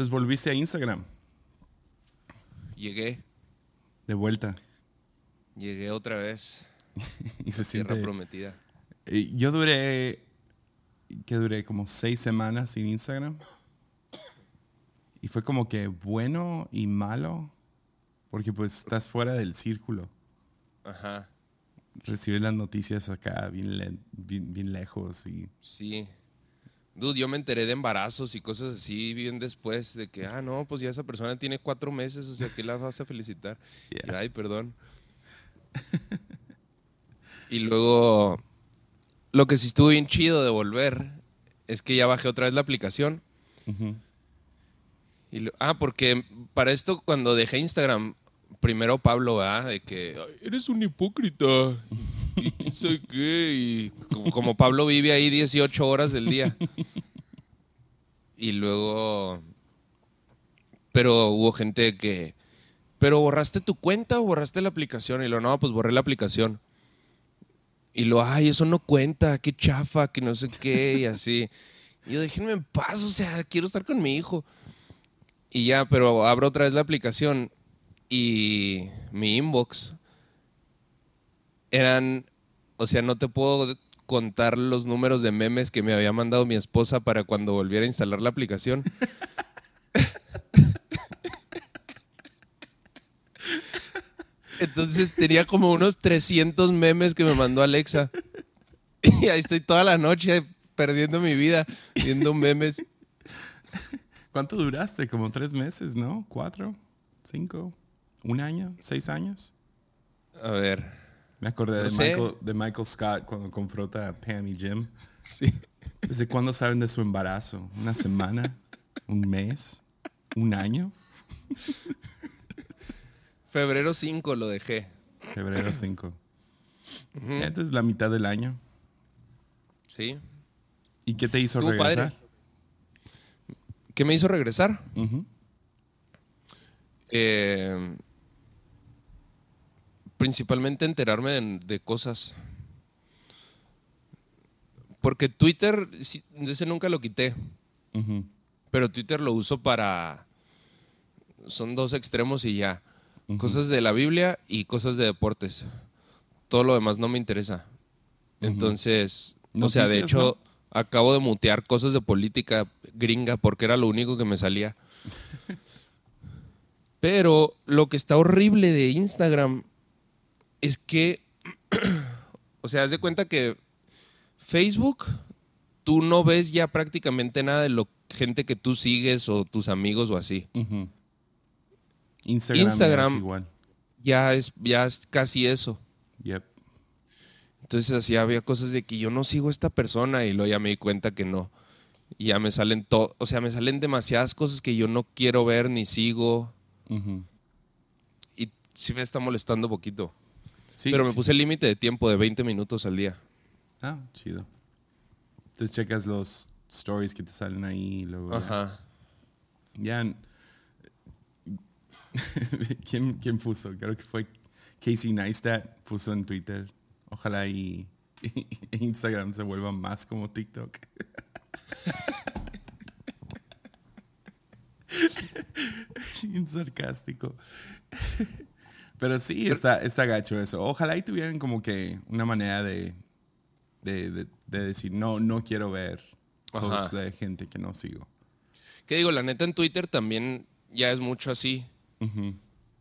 Entonces volviste a Instagram. Llegué, De vuelta. llegué otra vez. y se siente. prometida. Yo duré. que duré como seis semanas sin Instagram. Y fue como que bueno y malo. Porque pues estás fuera del círculo. Ajá, Recibes las noticias acá bien, le- bien, bien lejos y sí. Dude, yo me enteré de embarazos y cosas así bien después de que, ah, no, pues ya esa persona tiene cuatro meses, o sea, ¿qué la vas a felicitar? Y. Ay, perdón. y luego, lo que sí estuvo bien chido de volver es que ya bajé otra vez la aplicación. Ujú. Y lo- ah, porque para esto cuando dejé Instagram, primero Pablo, ¿verdad? De que "Ay, eres un hipócrita. Y qué. Como Pablo vive ahí 18 horas del día. Y luego. Pero hubo gente que. ¿Pero borraste tu cuenta o borraste la aplicación? Y lo, no, pues borré la aplicación. Y lo, ay, eso no cuenta, qué chafa, que no sé qué, y así. Y yo, déjenme en paz, o sea, quiero estar con mi hijo. Y ya, pero abro otra vez la aplicación y mi inbox eran, o sea, no te puedo contar los números de memes que me había mandado mi esposa para cuando volviera a instalar la aplicación. Entonces tenía como unos 300 memes que me mandó Alexa. Y ahí estoy toda la noche perdiendo mi vida viendo memes. ¿Cuánto duraste? Como tres meses, ¿no? ¿Cuatro? ¿Cinco? ¿Un año? ¿Seis años? A ver. Me acordé de. Michael, de Michael Scott cuando confronta a Pam y Jim. Sí. ¿Desde cuándo saben de su embarazo? ¿Una semana? ¿Un mes? ¿Un año? Febrero 5 lo dejé. Febrero 5. Entonces la mitad del año. Sí. ¿Y qué te hizo regresar? padre. ¿Qué me hizo regresar? Eh, principalmente enterarme de, de cosas. Porque Twitter, ese nunca lo quité. Pero Twitter lo uso para. Son dos extremos y ya. Cosas de la Biblia y cosas de deportes. Todo lo demás no me interesa. Entonces, o sea, de hecho, acabo de mutear cosas de política gringa porque era lo único que me salía. Pero lo que está horrible de Instagram es que, o sea, haz de cuenta que Facebook, tú no ves ya prácticamente nada de lo gente que tú sigues o tus amigos o así. Instagram, Instagram. es igual. Ya es, ya es casi eso. Yep. Entonces así había cosas de que yo no sigo a esta persona y luego ya me di cuenta que no. Y ya me salen todo, o sea, me salen demasiadas cosas que yo no quiero ver ni sigo y sí me está molestando poquito. Sí, Pero me sí. puse el límite de tiempo de 20 minutos al día. Ah, chido. Entonces checas los stories que te salen ahí. y Luego Ajá. Ya. ¿Quién, ¿Quién puso? Creo que fue Casey Neistat. Puso en Twitter. Ojalá y, y Instagram se vuelva más como TikTok. Bien sarcástico. Pero sí, está, está gacho eso. Ojalá y tuvieran como que una manera de, de, de- de decir, no, no quiero ver posts de gente que no sigo. Que digo, la neta en Twitter también ya es mucho así.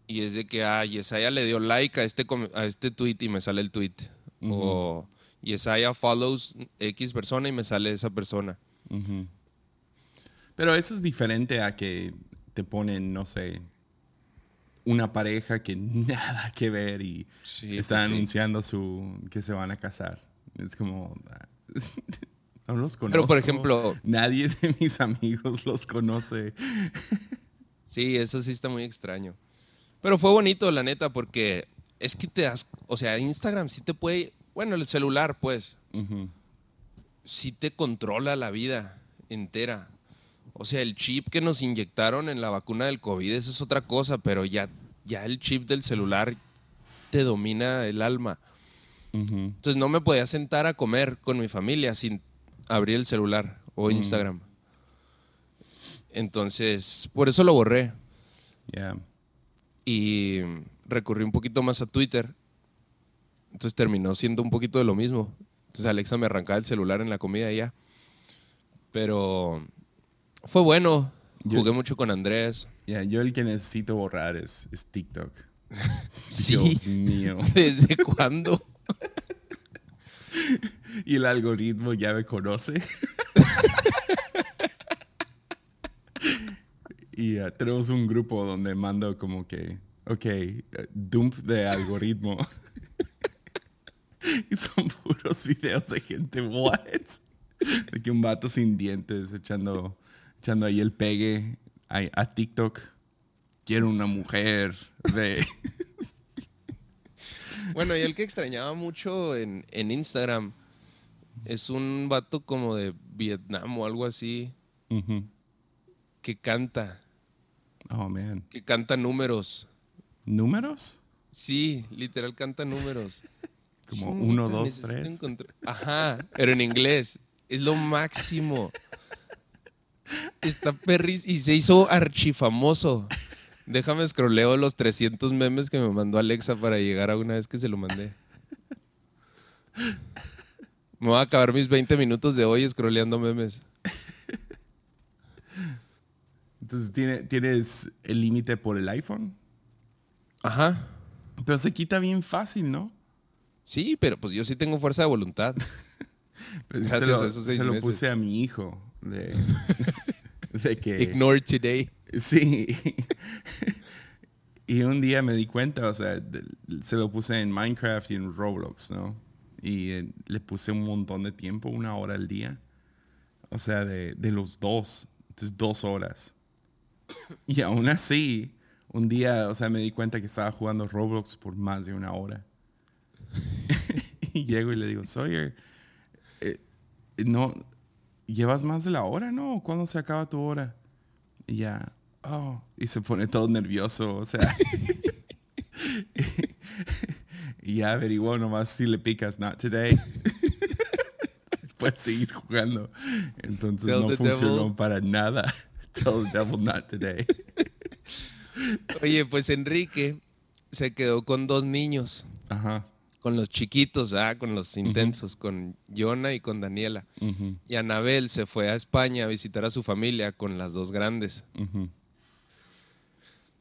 Y es de que, ah, Yesaya le dio like a este, a este tweet y me sale el tweet. O Yesaya follows X persona y me sale esa persona. Pero eso es diferente a que te ponen, no sé, una pareja que nada que ver y Sí, está pues sí. anunciando su que se van a casar. Es como no los conozco. Pero, por ejemplo- nadie de mis amigos los conoce. Sí, eso sí está muy extraño. Pero fue bonito, la neta, porque es que te das, o sea, Instagram sí te puede, bueno, el celular, pues, sí te controla la vida entera. O sea, el chip que nos inyectaron en la vacuna del COVID, eso es otra cosa, pero ya, ya el chip del celular te domina el alma. Entonces no me podía sentar a comer con mi familia sin abrir el celular o Instagram. Entonces, por eso lo borré. Yeah. Y recurrí un poquito más a Twitter. Entonces terminó siendo un poquito de lo mismo. Entonces Alexa me arrancaba el celular en la comida y ya. Pero fue bueno. Yo- Jugué mucho con Andrés. Yeah, yo el que necesito borrar es, es TikTok. Sí. Dios mío. ¿Desde cuándo? Y el algoritmo ya me conoce. y uh, tenemos un grupo donde mando como que, ok, uh, dump de algoritmo. y son puros videos de gente, what? De que un vato sin dientes echando, echando ahí el pegue a, a TikTok. Quiero una mujer de... Bueno, y el que extrañaba mucho en, en Instagram es un vato como de Vietnam o algo así que canta, Oh, man. que canta números. ¿Números? Sí, literal canta números. Como uno, dos, tres. Ajá, pero en inglés. Es lo máximo. Está perris y se hizo archifamoso. Déjame scrolleo los 300 memes que me mandó Alexa para llegar a una vez que se lo mandé. Me voy a acabar mis 20 minutos de hoy scrolleando memes. Entonces, ¿tiene, ¿tienes el límite por el iPhone? Ajá. Pero se quita bien fácil, ¿no? Sí, pero pues yo sí tengo fuerza de voluntad. Pues Gracias se lo, a esos seis se lo meses. puse a mi hijo. De, de que... Ignore today. Sí. y un día me di cuenta, o sea, se lo puse en Minecraft y en Roblox, ¿no? Y eh, le puse un montón de tiempo, una hora al día. O sea, de, de los dos. Entonces, dos horas. Y aún así, un día, o sea, me di cuenta que estaba jugando Roblox por más de una hora. y llego y le digo, Sawyer, eh, no, llevas más de la hora, ¿no? ¿Cuándo se acaba tu hora? Y ya, oh, y se pone todo nervioso, o sea. y ya averiguó nomás si le picas, not today. Puedes seguir jugando. Entonces Tell no funcionó devil. para nada. Tell the devil not today. Oye, pues Enrique se quedó con dos niños. Ajá. Con los chiquitos, ¿verdad? con los intensos, con Jonah y con Daniela. Y Anabel se fue a España a visitar a su familia con las dos grandes.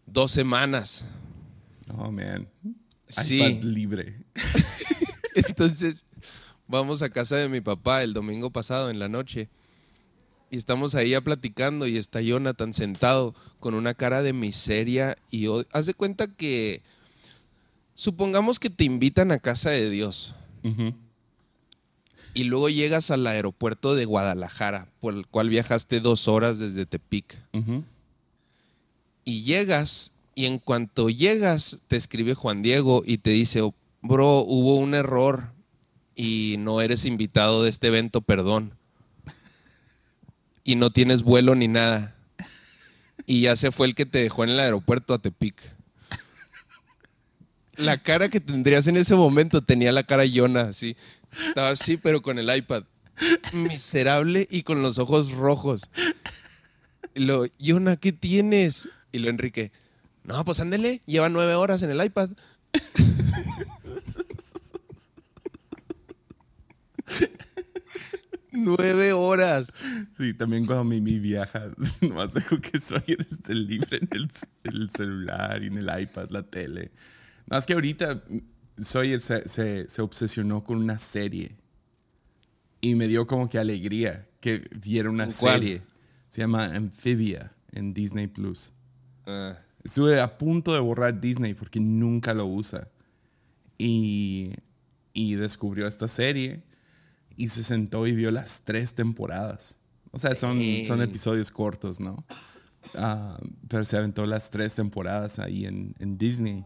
Dos semanas. Oh, man. Sí. iPad libre. Entonces, vamos a casa de mi papá el domingo pasado en la noche. Y estamos ahí ya platicando y está Jonathan sentado con una cara de miseria y. Haz de cuenta que, supongamos que te invitan a casa de Dios y luego llegas al aeropuerto de Guadalajara, por el cual viajaste dos horas desde Tepic. Y llegas y en cuanto llegas te escribe Juan Diego y te dice, "Oh, bro, hubo un error y no eres invitado de este evento, perdón. Y no tienes vuelo ni nada. Y ya se fue el que te dejó en el aeropuerto a Tepic. La cara que tendrías en ese momento tenía la cara Yona, así. Estaba así, pero con el iPad. Miserable y con los ojos rojos. Y lo, Yona, ¿qué tienes? Y lo Enrique, no, pues ándele, lleva nueve horas en el iPad. nueve horas. Sí, también cuando Mimi viaja, nomás dejo que Sawyer esté libre en el celular y en el iPad, la tele. Más que ahorita Sawyer se, se, se obsesionó con una serie y me dio como que alegría que viera una serie. Se llama Amphibia en Disney Plus. Estuve a punto de borrar Disney porque nunca lo usa. Y, y descubrió esta serie y se sentó y vio las tres temporadas. O sea, son, episodios cortos, ¿no? Ah, pero se aventó las tres temporadas ahí en, en Disney.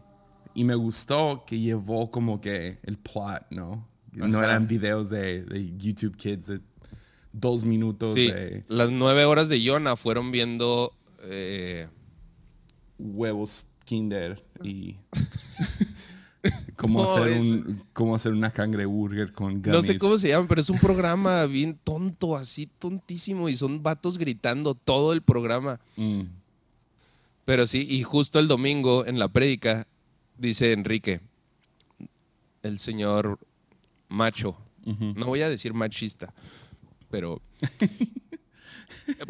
Y me gustó que llevó como que el plot, ¿no? No eran videos de, de YouTube Kids de dos minutos sí, de las nueve horas de Yona fueron viendo eh, huevos Kinder y Cómo, No, hacer es- un, cómo hacer una cangreburger con gummies. No sé cómo se llama, pero es un programa bien tonto, así tontísimo. Y son vatos gritando todo el programa. Mm. Pero sí, y justo el domingo en la prédica dice Enrique, el señor macho, no voy a decir machista, pero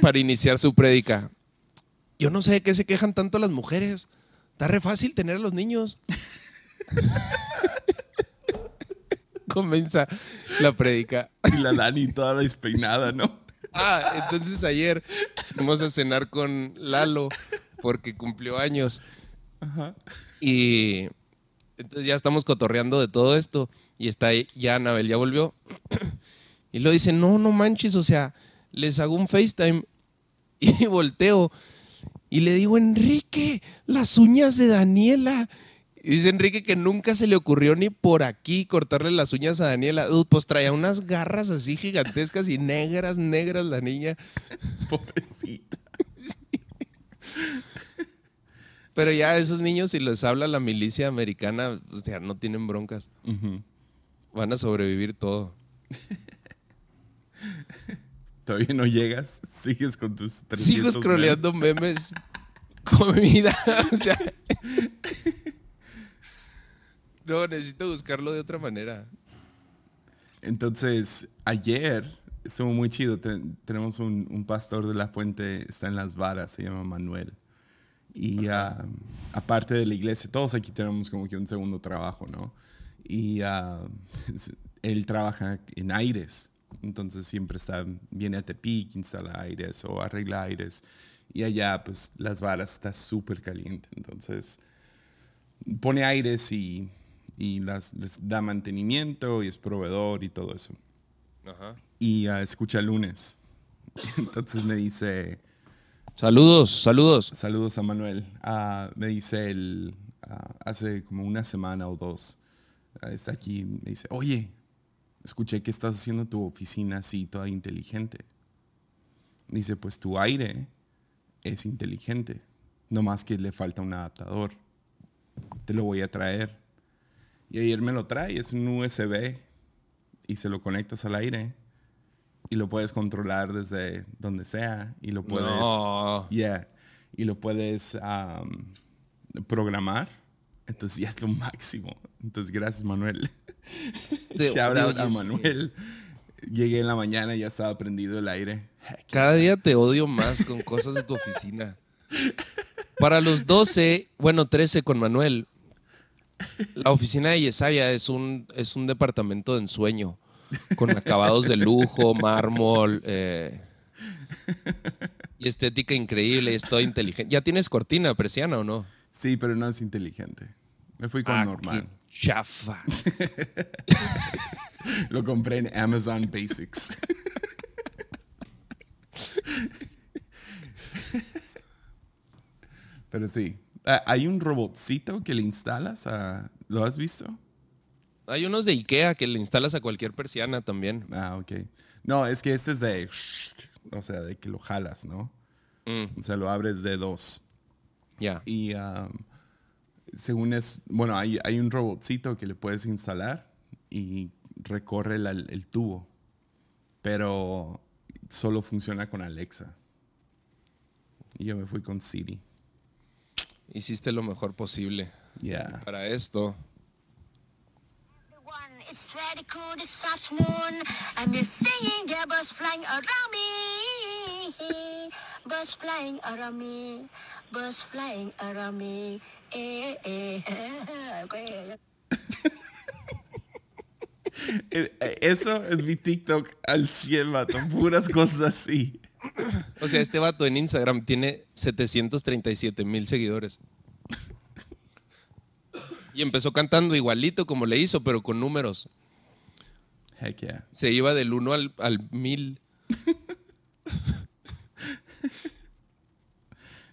para iniciar su prédica, yo no sé de qué se quejan tanto las mujeres. Está re fácil tener a los niños. Comienza la prédica. Y la Dani toda despeinada, ¿no? Ah, entonces ayer fuimos a cenar con Lalo porque cumplió años. Y entonces ya estamos cotorreando de todo esto. Y está ahí, ya Anabel ya volvió. Y lo dice, no, no manches, o sea, les hago un FaceTime y volteo. Y le digo, Enrique, las uñas de Daniela. Y dice Enrique que nunca se le ocurrió ni por aquí cortarle las uñas a Daniela. Dude, pues traía unas garras así gigantescas y negras, negras la niña. Pobrecita. Pero ya esos niños, si les habla la milicia americana, o sea, no tienen broncas. Van a sobrevivir todo. Todavía no llegas, sigues con tus 300 Sigo scrolleando memes. memes, comida, o sea. No, necesito buscarlo de otra manera. Entonces, ayer estuvo muy chido. Ten- tenemos un, un pastor de la fuente, está en las varas, se llama Manuel. Y ah, aparte de la iglesia, todos aquí tenemos como que un segundo trabajo, ¿no? Y es- él trabaja en aires. Entonces siempre está, viene a Tepic, instala aires o arregla aires. Y allá, pues, las varas está súper caliente. Entonces, pone aires y, y las, les da mantenimiento y es proveedor y todo eso. Ajá. Y ah, escucha el lunes. Entonces me dice, Saludos, saludos. saludos a Manuel. Me dice él, hace como una semana o dos, está aquí, me dice, oye, escuché que estás haciendo tu oficina así, toda inteligente. Dice, pues tu aire es inteligente, no más que le falta un adaptador. Te lo voy a traer. Y ayer me lo trae, es un USB y se lo conectas al aire y lo puedes controlar desde donde sea y lo puedes No. Yeah. y lo puedes um, programar. Entonces ya es lo máximo. Entonces gracias Manuel. Te Shout out a. Manuel. Llegué en la mañana y ya estaba prendido el aire. Heck, Cada día te odio más con cosas de tu oficina. Para los 12, bueno, 13 con Manuel, la oficina de Yesaya es un, es un departamento de ensueño, con acabados de lujo, mármol, eh, y estética increíble, es todo inteligente. ¿Ya tienes cortina, presiana o no? Sí, pero no es inteligente. Me fui con Ah, normal. qué chafa. Lo compré en Amazon Basics. Pero sí. Ah, Hay un robotcito que le instalas a... ¿Lo has visto? Hay unos de Ikea que le instalas a cualquier persiana también. Ah, ok. No, es que este es de... O sea, de que lo jalas, ¿no? Mm, O sea, lo abres de dos. ya. Y um, según es... Bueno, hay, hay un robotcito que le puedes instalar y recorre la- el tubo. Pero solo funciona con Alexa. Y yo me fui con Siri. Hiciste lo mejor posible Yeah. para esto. It's very cool this afternoon. I'm just singing, there birds flying around me. Birds flying around me. Birds flying around me. Eh, eh. Eh, eh, Eso es mi TikTok al 100, vato. Puras cosas así. O sea, este vato en Instagram tiene 737 mil seguidores. Y empezó cantando igualito como le hizo, pero con números. Heck yeah. Se iba del 1 al, al 1000.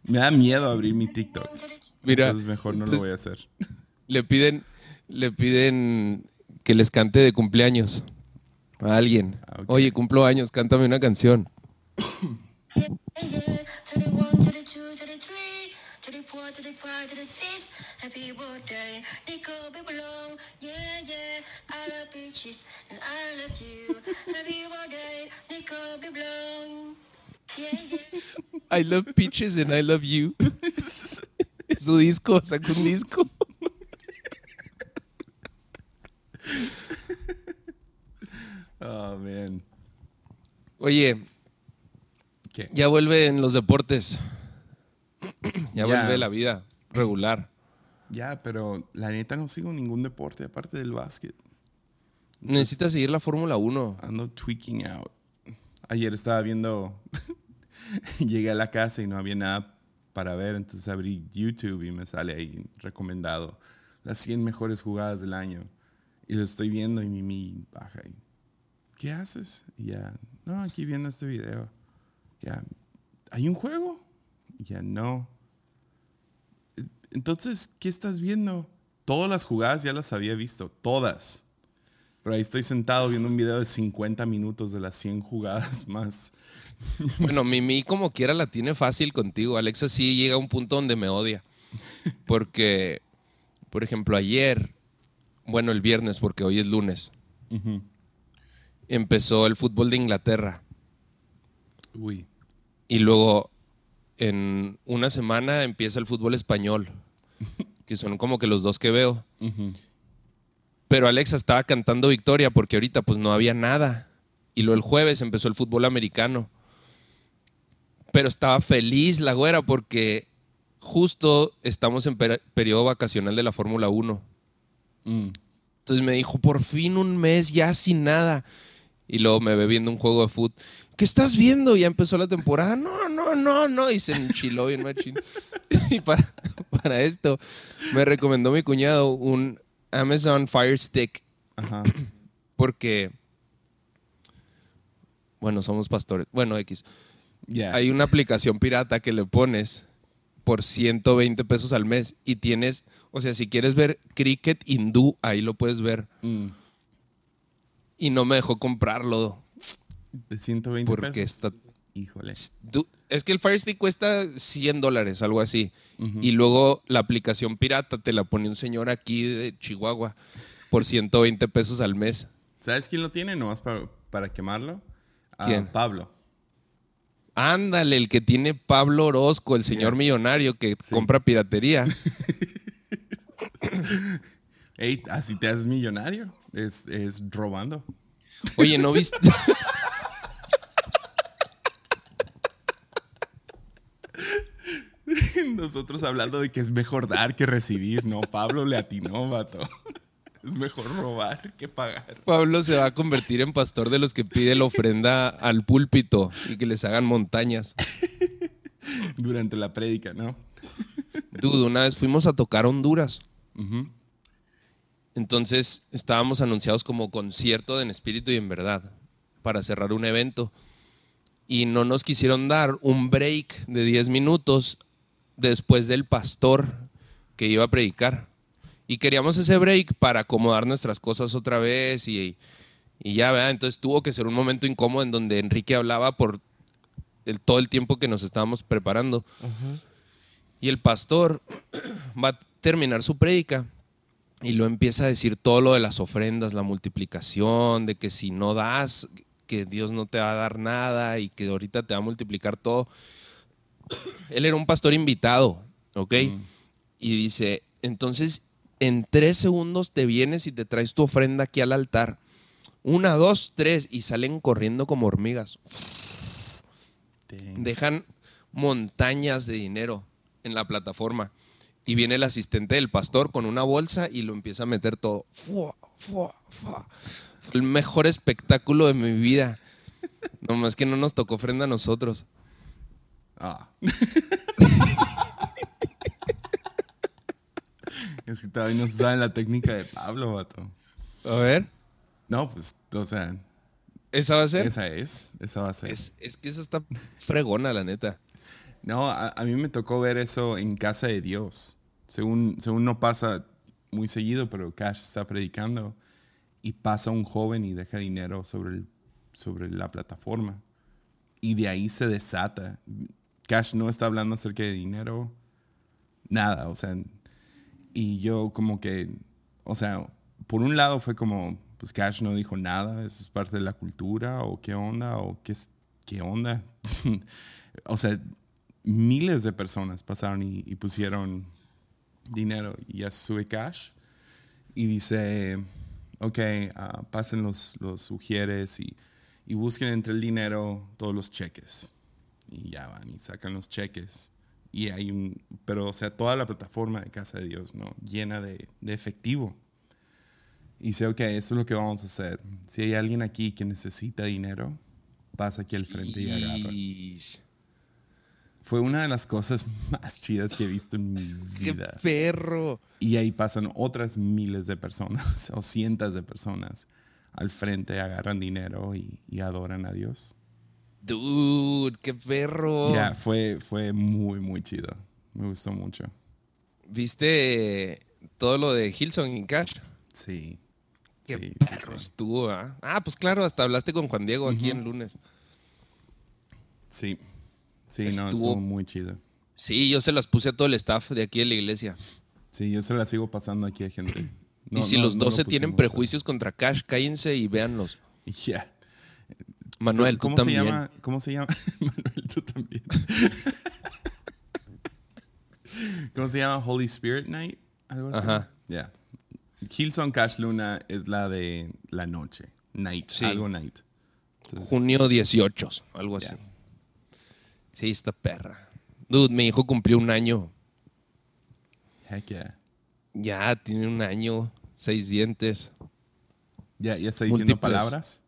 Me da miedo abrir mi TikTok. Mira, Entonces mejor no lo voy a hacer. le piden, le piden que les cante de cumpleaños a alguien. Ah. Oye, cumplo años, cántame una canción. 31, 32, 33, to the four, to the five, to the six. Happy birthday, Nico, we belong. Yeah, yeah. I love peaches and I love you. Happy birthday, Nico, we belong. Yeah, yeah. I love peaches and I love you. Su disco, sacó un disco. Oh, man. Oye, ¿Qué? ya vuelve en los deportes. Ya. ya vuelve la vida regular. Ya, pero la neta no sigo ningún deporte aparte del básquet. Necesitas seguir la Fórmula 1. Ando tweaking out. Ayer estaba viendo, llegué a la casa y no había nada para ver, entonces abrí YouTube y me sale ahí recomendado las 100 mejores jugadas del año. Y lo estoy viendo y Mimi baja y, ¿qué haces? Y ya, no, aquí viendo este video. Ya, ¿hay un juego? Ya, no. Entonces, ¿qué estás viendo? Todas las jugadas ya las había visto, todas. Pero ahí estoy sentado viendo un video de 50 minutos de las 100 jugadas más. Bueno, Mimi como quiera la tiene fácil contigo. Alexa sí llega a un punto donde me odia. Porque, por ejemplo, ayer, bueno, el viernes, porque hoy es lunes, empezó el fútbol de Inglaterra. Uy. Y luego, en una semana, empieza el fútbol español, que son como que los dos que veo. Pero Alexa estaba cantando victoria porque ahorita pues no había nada. Y luego el jueves empezó el fútbol americano. Pero estaba feliz la güera porque justo estamos en per- periodo vacacional de la Fórmula 1. Mm. Entonces me dijo, por fin un mes ya sin nada. Y luego me ve viendo un juego de fútbol. ¿Qué estás viendo? Ya empezó la temporada. No, no, no, no. Y se enchiló bien machín. y para, para esto me recomendó mi cuñado un Amazon Fire Stick. Ajá. Porque, bueno, somos pastores. Bueno, X. Ya. Hay una aplicación pirata que le pones por 120 pesos al mes y tienes, o sea, si quieres ver cricket hindú, ahí lo puedes ver. Mm. Y no me dejó comprarlo. De 120 Porque pesos. está- Híjole. Du- Es que el Fire Stick cuesta 100 dólares, algo así. Y luego la aplicación pirata te la pone un señor aquí de Chihuahua por 120 pesos al mes. ¿Sabes quién lo tiene nomás para, para quemarlo? Ah, ¿Quién? Pablo. Ándale, el que tiene Pablo Orozco, el señor millonario que Sí. compra piratería. Ey, así te haces millonario. Es, es robando. Oye, ¿no viste? Nosotros hablando de que es mejor dar que recibir. No, Pablo le atinó, vato. Es mejor robar que pagar. Pablo se va a convertir en pastor de los que pide la ofrenda al púlpito y que les hagan montañas. Durante la prédica, ¿no? Dude, una vez fuimos a tocar Honduras. Entonces estábamos anunciados como concierto de En Espíritu y en Verdad para cerrar un evento. Y no nos quisieron dar un break de 10 minutos después del pastor que iba a predicar. Y queríamos ese break para acomodar nuestras cosas otra vez y, y ya, ¿verdad? Entonces tuvo que ser un momento incómodo en donde Enrique hablaba por el, todo el tiempo que nos estábamos preparando. Y el pastor va a terminar su prédica y lo empieza a decir todo lo de las ofrendas, la multiplicación, de que si no das, que Dios no te va a dar nada y que ahorita te va a multiplicar todo. Él era un pastor invitado, ¿ok? Y dice, entonces en tres segundos te vienes y te traes tu ofrenda aquí al altar. Una, dos, tres, y salen corriendo como hormigas. Dang. Dejan montañas de dinero en la plataforma. Y viene el asistente del pastor con una bolsa y lo empieza a meter todo. Fua, fua, fua. El mejor espectáculo de mi vida. Nomás que no nos tocó ofrenda a nosotros. Ah. es que todavía no se sabe la técnica de Pablo, vato. A ver, No, pues, o sea, ¿esa va a ser? esa es. Esa va a ser. Es, es que esa está fregona, la neta. No, a, a mí me tocó ver eso en casa de Dios. Según, según no pasa muy seguido, pero Cash está predicando y pasa un joven y deja dinero sobre, el- sobre la plataforma. Y de ahí se desata. Cash no está hablando acerca de dinero, nada, o sea, y yo como que, o sea, por un lado fue como, pues Cash no dijo nada, eso es parte de la cultura, o qué onda, o qué, qué onda. o sea, miles de personas pasaron y, y pusieron dinero y ya sube Cash y dice, ok, ah, pasen los, los sugieres y, y busquen entre el dinero todos los cheques. Y ya van y sacan los cheques. Y hay un, pero o sea, toda la plataforma de Casa de Dios, ¿no? Llena de, de efectivo. Y dice, ok, eso es lo que vamos a hacer. Si hay alguien aquí que necesita dinero, pasa aquí al frente y agarra. Fue una de las cosas más chidas que he visto en mi ¡Qué vida. perro! Y ahí pasan otras miles de personas o cientos de personas al frente, agarran dinero y, y adoran a Dios. Dude, qué perro. Ya, fue, fue muy, muy chido. Me gustó mucho. ¿Viste todo lo de Hilson y Cash? Sí. Qué sí, perro sí. estuvo, ¿ah? Ah, pues claro, hasta hablaste con Juan Diego aquí en lunes. Sí, sí, no, Estuvo- estuvo muy chido. Sí, yo se las puse a todo el staff de aquí de la iglesia. Sí, yo se la sigo pasando aquí a gente. y No, si no, los no lo 12 tienen prejuicios contra Cash, cállense y véanlos. Ya. Manuel, tú ¿Cómo se también. llama? ¿Cómo se llama? Manuel, tú también. ¿Cómo se llama? Holy Spirit Night, algo así. Ajá. Ya. Hillsong Cash Luna es la de la noche. Night, Sí. algo night. Entonces, Junio 18, algo así. Sí, esta perra. Dude, mi hijo cumplió un año. Heck yeah. Ya, tiene un año, seis dientes. Ya, ya está diciendo Múltiples. palabras.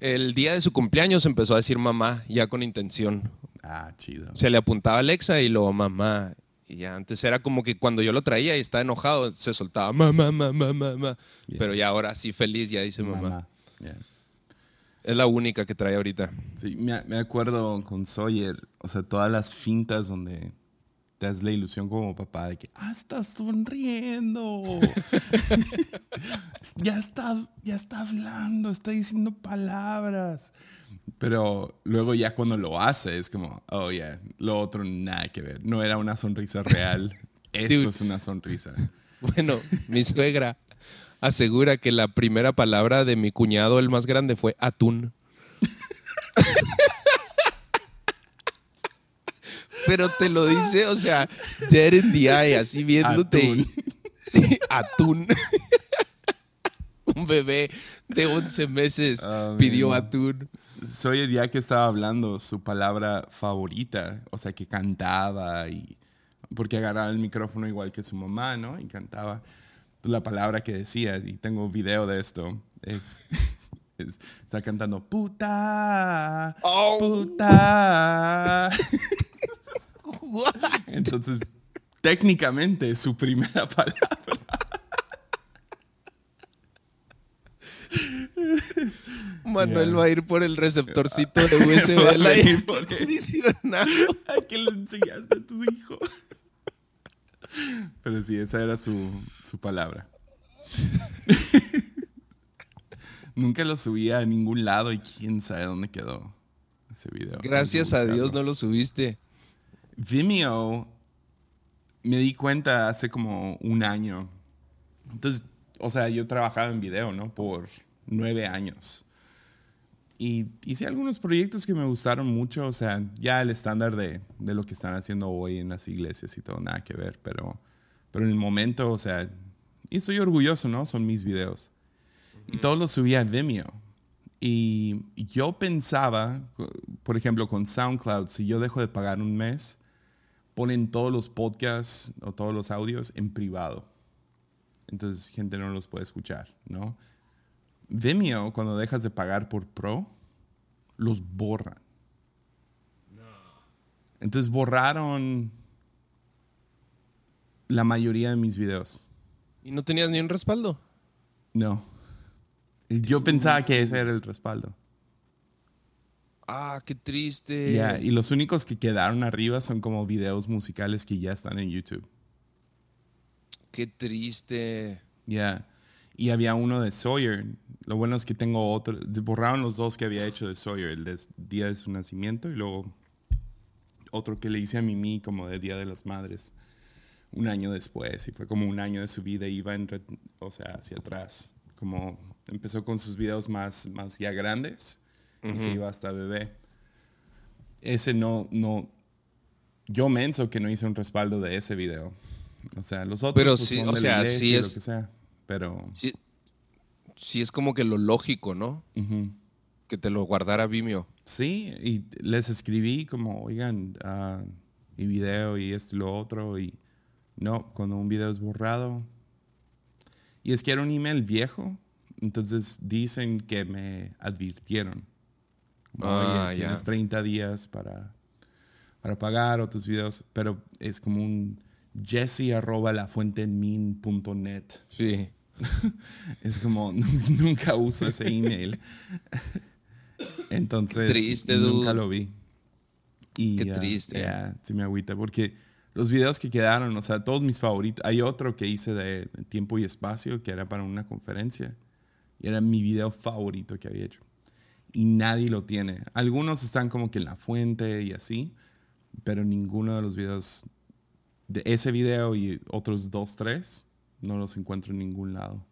El día de su cumpleaños empezó a decir mamá, ya con intención. Ah, chido. Se le apuntaba a Alexa y luego mamá. Y ya antes era como que cuando yo lo traía y estaba enojado, se soltaba mamá, mamá, mamá. Yeah. Pero ya ahora sí feliz, ya dice mamá. Mamá. Yeah. Es la única que trae ahorita. Sí, me, me acuerdo con Sawyer, o sea, todas las fintas donde te das la ilusión como papá de que, ah, estás sonriendo. ya, está, ya está hablando, está diciendo palabras. Pero luego ya cuando lo hace es como, oh, yeah, lo otro nada que ver. No era una sonrisa real. Esto Dude. es una sonrisa. Bueno, mi suegra asegura que la primera palabra de mi cuñado, el más grande, fue atún. Pero te lo dice, o sea, dead in the eye, así viéndote. Atún. Sí, atún. Un bebé de 11 meses Ah, pidió man. atún. Sawyer ya que estaba hablando su palabra favorita, o sea, que cantaba y porque agarraba el micrófono igual que su mamá, ¿no? Y cantaba la palabra que decía y tengo video de esto. Es, es- está cantando puta, Oh. puta. Entonces, técnicamente su primera palabra. Manuel Yeah. va a ir por el receptorcito de USB Va a venir por. Ay, ¿qué le enseñaste a tu hijo? Pero sí, esa era su, su palabra. Nunca lo subía a ningún lado y quién sabe dónde quedó ese video. Gracias a Dios no lo subiste. Vimeo, me di cuenta hace como un año. Entonces, o sea, yo trabajaba en video, ¿no? Por nueve años. Y hice algunos proyectos que me gustaron mucho, o sea, ya el estándar de, de lo que están haciendo hoy en las iglesias y todo, nada que ver, pero, pero en el momento, o sea, y estoy orgulloso, ¿no? Son mis videos. Y todos los subí a Vimeo. Y yo pensaba, por ejemplo, con SoundCloud, si yo dejo de pagar un mes, ponen todos los podcasts o todos los audios en privado. Entonces, gente no los puede escuchar, ¿no? Vimeo, cuando dejas de pagar por Pro, los borran. Entonces borraron la mayoría de mis videos. ¿Y no tenías ni un respaldo? No. Yo pensaba que ese era el respaldo. Ah, qué triste. Ya, y los únicos que quedaron arriba son como videos musicales que ya están en YouTube. Qué triste. Ya. Y había uno de Sawyer. Lo bueno es que tengo otro. Borraron los dos que había hecho de Sawyer, el de día de su nacimiento y luego otro que le hice a Mimi como de Día de las Madres. un año después y fue como un año de su vida, iba en, o sea, hacia atrás, como empezó con sus videos más, más ya grandes y se iba hasta bebé. Ese no, no, yo menso que no hice un respaldo de ese video. O sea, los otros Pero pues, sí, son o sea, sí lo es- que sea, pero Sí, sí es como que lo lógico, ¿no? Que te lo guardara Vimeo. Sí, y les escribí como, oigan, ah, mi video y esto y lo otro, y no, cuando un video es borrado. Y es que era un email viejo, entonces dicen que me advirtieron. Como, Ah, Oye, tienes 30 días para, para pagar otros videos, pero es como un jesse arroba lafuentemin.net. Sí. Es como, nunca uso ese email. Entonces, triste, nunca dude. lo vi. Y, Qué triste. ya, sí me agüita, porque los videos que quedaron, o sea, todos mis favoritos. Hay otro que hice de tiempo y espacio, que era para una conferencia. Y era mi video favorito que había hecho. Y nadie lo tiene. Algunos están como que en la fuente y así, pero ninguno de los videos de ese video y otros dos, tres, no los encuentro en ningún lado.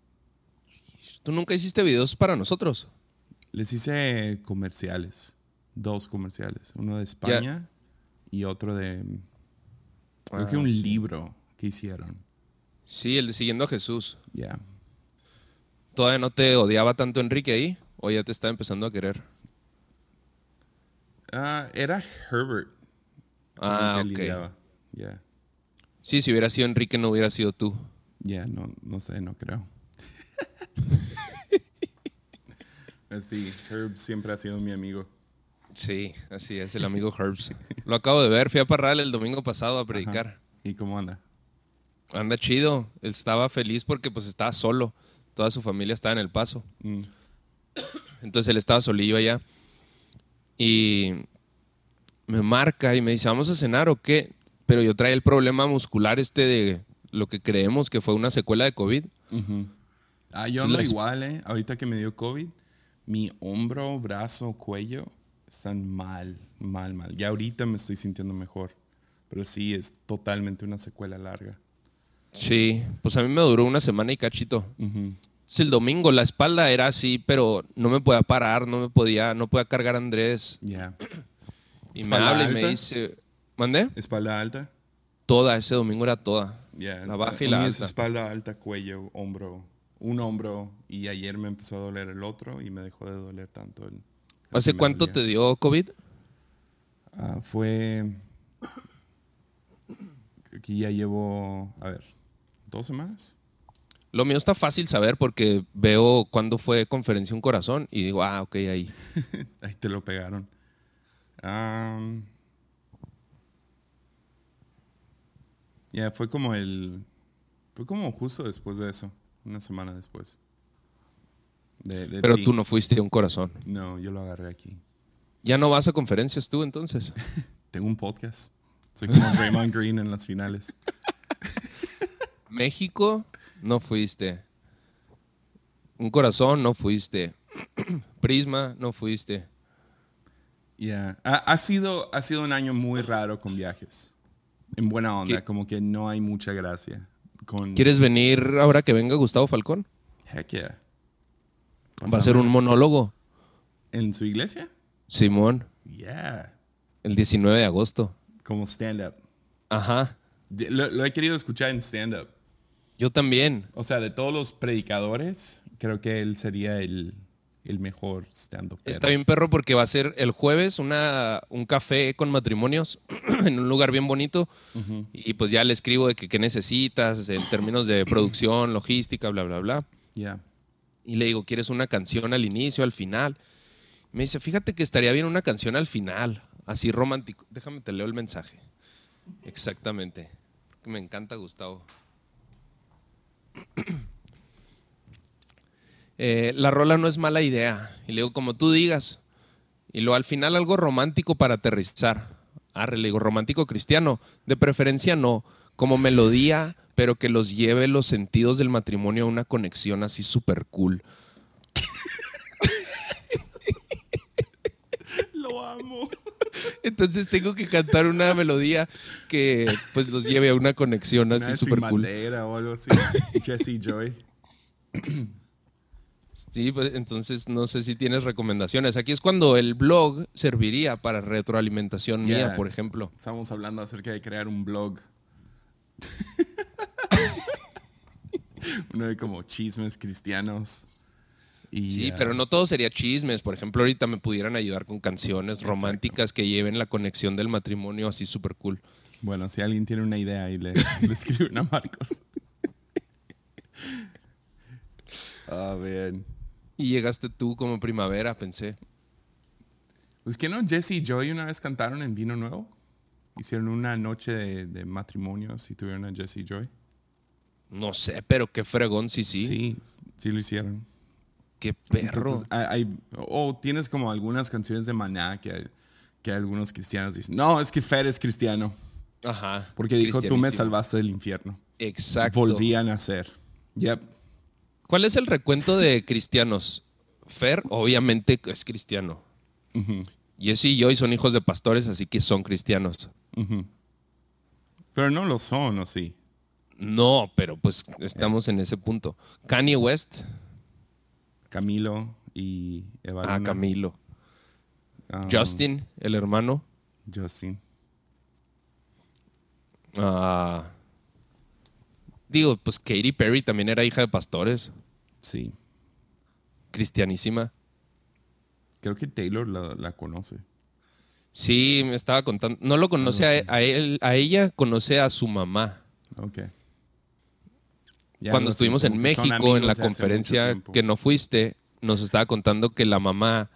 ¿Tú nunca hiciste videos para nosotros? Les hice comerciales, dos comerciales, uno de España y otro de, creo que Ah, un sí. libro que hicieron. Sí, el de Siguiendo a Jesús. Ya. ¿Todavía no te odiaba tanto Enrique ahí? ¿O ya te está empezando a querer? Ah, era Herbert. Ah, ok. Ya, Sí, si hubiera sido Enrique, no hubiera sido tú. Ya, no, no sé, no creo. Eh, sí, Herb siempre ha sido mi amigo. Sí, así es, el amigo Herbs. Lo acabo de ver, fui a Parral el domingo pasado a predicar. ¿Y cómo anda? Anda chido, él estaba feliz porque pues estaba solo. Toda su familia estaba en el paso. Mm, Entonces él estaba solillo allá. Y me marca y me dice, ¿vamos a cenar o qué? Pero yo traía el problema muscular este de lo que creemos que fue una secuela de COVID. ujú. Ah, yo ando las- igual, ¿eh? Ahorita que me dio COVID, mi hombro, brazo, cuello están mal, mal, mal. Ya ahorita me estoy sintiendo mejor. Pero sí, es totalmente una secuela larga. Sí, pues a mí me duró una semana y cachito. Sí, el domingo la espalda era así, pero no me podía parar, no me podía, no podía cargar a Andrés. Ya. Y me ¿Espalda habla y me dice, ¿mandé? ¿Espalda alta? Toda, ese domingo era toda. Ya. La baja y la alta. espalda alta, cuello, hombro. Un hombro y ayer me empezó a doler el otro y me dejó de doler tanto el... ¿Hace cuánto dolía. te dio COVID? Ah, fue... Que ya llevo, a ver, dos semanas. Lo mío está fácil saber porque veo cuándo fue conferencia un corazón y digo, ah, ok, ahí. Ahí te lo pegaron. Am, ya, fue como el... Fue como justo después de eso, una semana después. De- de Pero ti. tú no fuiste a un corazón. No, yo lo agarré aquí. ¿Ya no vas a conferencias tú entonces? Tengo un podcast. Soy como Draymond Green en las finales. México, no fuiste. Un corazón, no fuiste. Prisma, no fuiste. Ya. Ha, ha sido, ha sido un año muy raro con viajes. En buena onda, ¿Qué? como que no hay mucha gracia. Con... ¿Quieres venir ahora que venga Gustavo Falcón? Heck yeah. Va a ser un monólogo. ¿En su iglesia? Simón, Yeah. el 19 de agosto. Como stand-up. Ajá. De- Lo, lo he querido escuchar en stand-up. Yo también. O sea, de todos los predicadores, creo que él sería el, el mejor stand-up. Está bien perro porque va a ser el jueves una, un café con matrimonios en un lugar bien bonito. Y pues ya le escribo de que qué necesitas en términos de producción, logística, bla, bla, bla. Yeah. Y le digo, ¿quieres una canción al inicio, al final? Me dice, fíjate que estaría bien una canción al final, así romántico. Déjame te leo el mensaje. Exactamente. Me encanta Gustavo. Eh, la rola no es mala idea. Y le digo, como tú digas. Y luego al final algo romántico para aterrizar. Arre, le digo, romántico cristiano. De preferencia no. Como melodía, pero que los lleve los sentidos del matrimonio a una conexión así súper cool. Lo amo. Entonces tengo que cantar una melodía que pues los lleve a una conexión así súper cool. O algo así. Jesse Joy. Sí, pues entonces no sé si tienes recomendaciones. Aquí es cuando el blog serviría para retroalimentación mía, por ejemplo. Estamos hablando acerca de crear un blog. Uno de como chismes cristianos. Y, Sí, pero no todo sería chismes. Por ejemplo, ahorita me pudieran ayudar con canciones románticas que lleven la conexión del matrimonio así súper cool. Bueno, si alguien tiene una idea y le, le escriben a Marcos. Ah, bien. Y llegaste tú como primavera, pensé. Pues que no, Jesse y Joy una vez cantaron en Vino Nuevo. Hicieron una noche de, de matrimonios y tuvieron a Jesse y Joy. No sé, pero qué fregón, sí, sí. Sí, sí lo hicieron. Qué perro. Entonces, hay, hay- o tienes como algunas canciones de Maná que, que algunos cristianos dicen, no, es que Fer es cristiano. Ajá. Porque dijo, tú me salvaste del infierno. Exacto. Volví a nacer. Yep. ¿Cuál es el recuento de cristianos? Fer, obviamente, es cristiano. Jesse y Joy son hijos de pastores, así que son cristianos. Pero no lo son, ¿o sí? No, pero pues estamos en ese punto. Kanye West. Camilo y Eva Ah. Camilo. Ah, Justin, el hermano. Justin. Ah, digo, pues Katy Perry también era hija de pastores. Sí. Cristianísima. Creo que Taylor la, la conoce. Sí, me estaba contando. No lo conoce a, a él, a ella, conoce a su mamá. Ok. Ya Cuando no sé, estuvimos en México en la conferencia que no fuiste, nos estaba contando que la mamá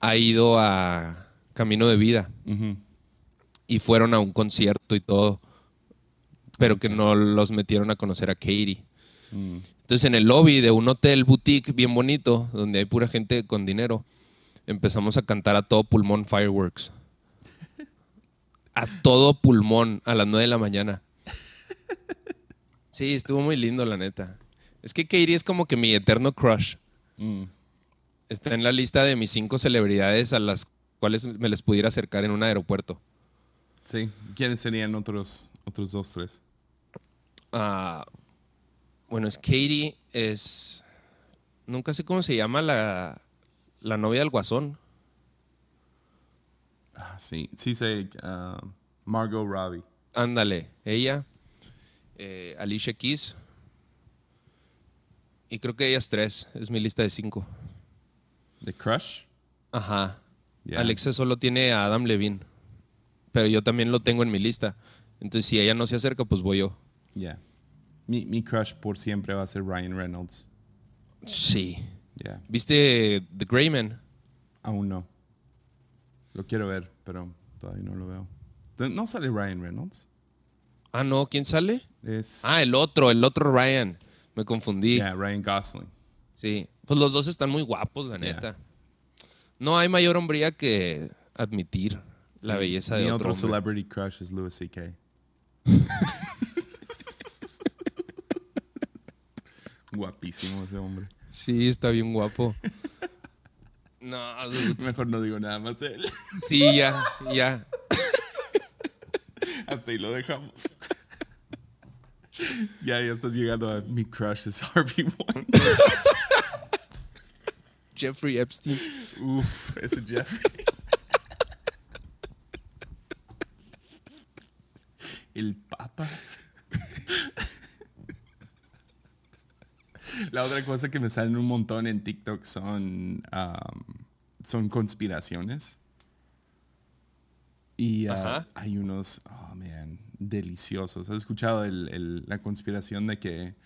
ha ido a Camino de Vida y fueron a un concierto y todo, pero que no los metieron a conocer a Katie. Mm. Entonces en el lobby de un hotel boutique bien bonito, donde hay pura gente con dinero, empezamos a cantar a todo pulmón Fireworks. A todo pulmón a las 9 de la mañana. Sí, estuvo muy lindo, la neta. Es que Katie es como que mi eterno crush. Mm. Está en la lista de mis cinco celebridades a las cuales me les pudiera acercar en un aeropuerto. Sí. ¿Quiénes serían otros, otros dos, tres? Ah, bueno, es Katie, es... Nunca sé cómo se llama la, la novia del guasón. Ah, sí. Sí sé. ah, Margot Robbie. Ándale, ella, eh, Alicia Keys. Y creo que ellas tres, es mi lista de cinco. The Crush. Ajá. Yeah. Alexa solo tiene a Adam Levine. Pero yo también lo tengo en mi lista. Entonces, si ella no se acerca, pues voy yo. Yeah. Mi, mi crush por siempre va a ser Ryan Reynolds. Sí. Yeah. ¿Viste The Gray Man? Aún no. Lo quiero ver, pero todavía no lo veo. ¿No sale Ryan Reynolds? Ah, no, ¿quién sale? Es. Ah, el otro, el otro Ryan. Me confundí. Yeah, Ryan Gosling. Sí. Pues los dos están muy guapos, la Yeah. neta. No hay mayor hombría que admitir la belleza Mi de otro, otro hombre. celebrity crush es Louis C.K. Guapísimo ese hombre. Sí, está bien guapo. No. Mejor no digo nada más él. sí, ya, ya. Hasta ahí lo dejamos. ya, ya estás llegando a mi crush es Harvey Weinstein. Jeffrey Epstein. Uf, ese Jeffrey. El Papa. La otra cosa que me salen un montón en TikTok son, um, son conspiraciones. Y uh, hay unos, oh man, deliciosos. ¿Has escuchado el- el- la conspiración de que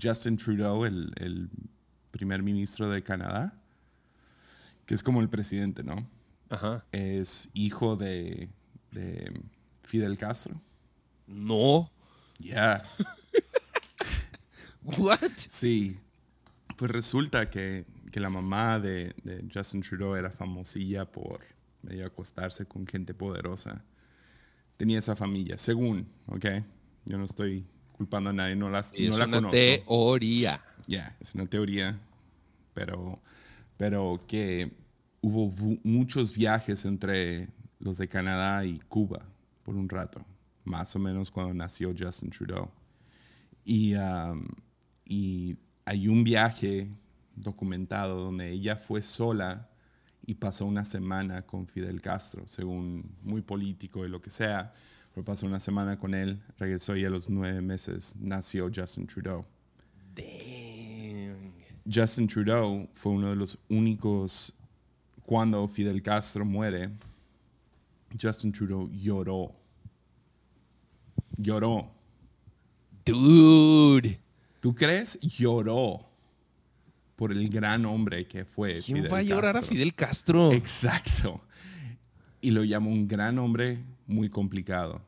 Justin Trudeau, el, el primer ministro de Canadá, que es como el presidente, ¿no? Ajá. Es hijo de, de Fidel Castro. No. Ya. What? Sí. Pues resulta que, que la mamá de, de Justin Trudeau era famosilla por medio acostarse con gente poderosa. Tenía esa familia, según, ¿ok? Yo no estoy culpando a nadie, no, las, Es no la una conozco. teoría. Ya, es una teoría, pero, pero que hubo muchos viajes entre, los de Canadá y Cuba por un rato, más o menos cuando nació Justin Trudeau. Y, um, y hay un viaje documentado donde ella fue sola y pasó una semana con Fidel Castro, según muy político y lo que sea, pero pasó una semana con él, regresó y a los nueve meses nació Justin Trudeau. Dang. Justin Trudeau fue uno de los únicos, cuando Fidel Castro muere, Justin Trudeau lloró. Lloró. Dude. ¿Tú crees? Lloró por el gran hombre que fue. ¿Quién Fidel va a llorar a. Fidel Castro? Exacto. Y lo llamó un gran hombre muy complicado.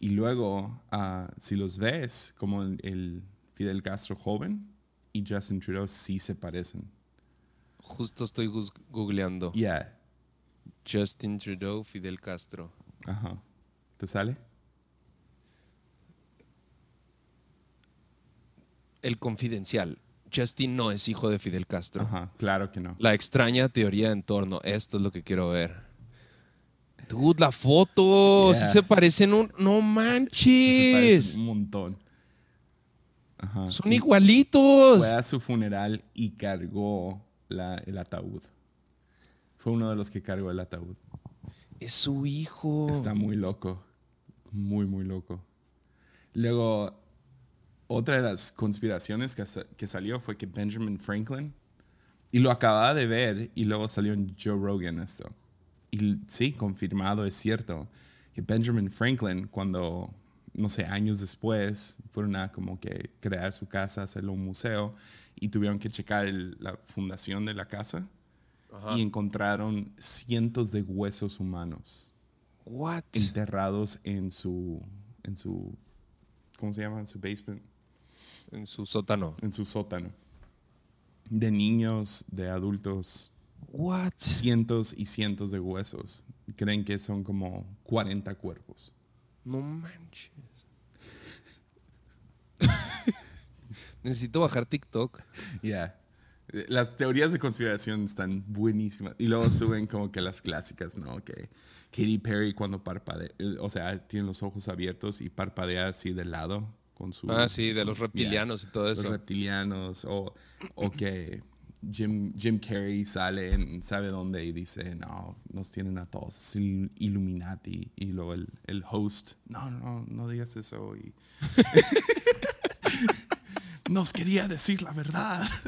Y luego, ah, si los ves, como el, el Fidel Castro joven y Justin Trudeau sí se parecen. Justo estoy googleando. Yeah. Justin Trudeau, Fidel Castro. Ajá. ¿Te sale? El confidencial. Justin no es hijo de Fidel Castro. Ajá. Claro que no. La extraña teoría en torno. Esto es lo que quiero ver. Dude, la foto. Yeah. Sí se parecen un. No Se manches. parecen un montón. Ajá. Son Y igualitos. Fue a su funeral y cargó la- el ataúd. Fue uno de los que cargó el ataúd. Es su hijo. Está muy loco. Muy, muy loco. Luego, otra de las conspiraciones que, que salió fue que Benjamin Franklin, y lo acababa de ver, y luego salió en Joe Rogan esto. Y sí, confirmado, es cierto, que Benjamin Franklin, cuando, no sé, años después, fueron a como que crear su casa, hacerlo un museo, y tuvieron que checar el- la fundación de la casa, y encontraron cientos de huesos humanos What? enterrados en su, en su, ¿cómo se llama? En su basement, En su sótano. en su sótano. De niños, de adultos, What? cientos y cientos de huesos. Creen que son como 40 cuerpos. No manches. Necesito bajar TikTok. Ya. Las teorías de conspiración están buenísimas. Y luego suben como que las clásicas, ¿no? Que Katy Perry cuando parpadea, eh, o sea, tiene los ojos abiertos y parpadea así de lado con su... Ah, sí, de los reptilianos y todo los eso. reptilianos o, o que Jim, Jim Carrey sale en sabe dónde y dice, no, nos tienen a todos, es il- Illuminati. Y luego el, el host, no, no, no digas eso. Y nos quería decir la verdad.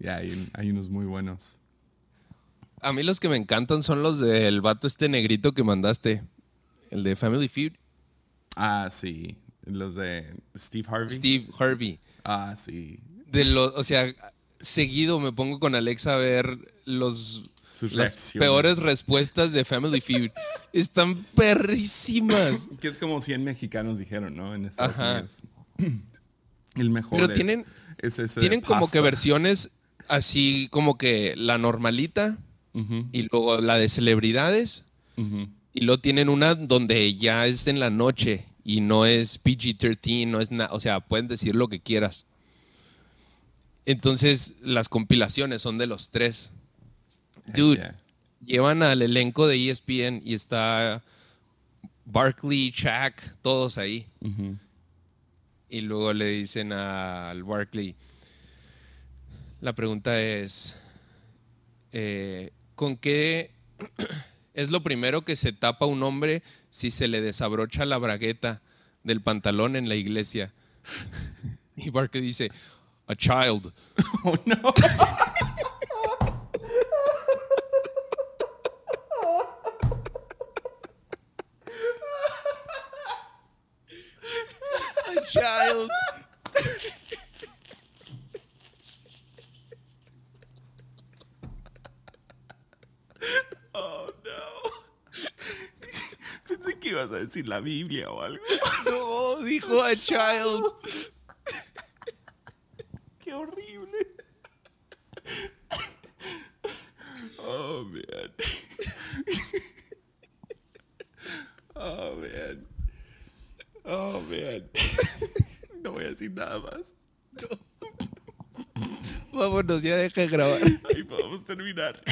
Ya, hay, hay unos muy buenos. A mí los que me encantan son los del vato este negrito que mandaste. El de Family Feud. Ah, sí, los de Steve Harvey. Steve Harvey. Ah, sí. De los, o sea, seguido me pongo con Alexa a ver los Sus las reacciones. peores respuestas de Family Feud. Están perrísimas. Que es como 100 mexicanos dijeron, ¿no? En Estados Ajá. Unidos. El mejor Pero es- tienen- es ese de Tienen como que versiones así como que la normalita y luego la de celebridades ujú. Y luego tienen una donde ya es en la noche y no es PG-13, no es nada, o sea, pueden decir lo que quieras. Entonces, las compilaciones son de los tres. Dude, Yeah. llevan al elenco de ESPN y está Barkley, Shaq, todos ahí. Y luego le dicen al Barkley, la pregunta es, eh, ¿con qué es lo primero que se tapa un hombre si se le desabrocha la bragueta del pantalón en la iglesia? Y Barkley dice, a child. Oh, no. A child. Oh, no. Pensé que ibas a decir la Biblia o algo. No, dijo a child. Qué horrible. Oh, man. Oh, man. Oh, man. No voy a decir nada más. Vámonos, ya deja de grabar. Ahí podemos terminar.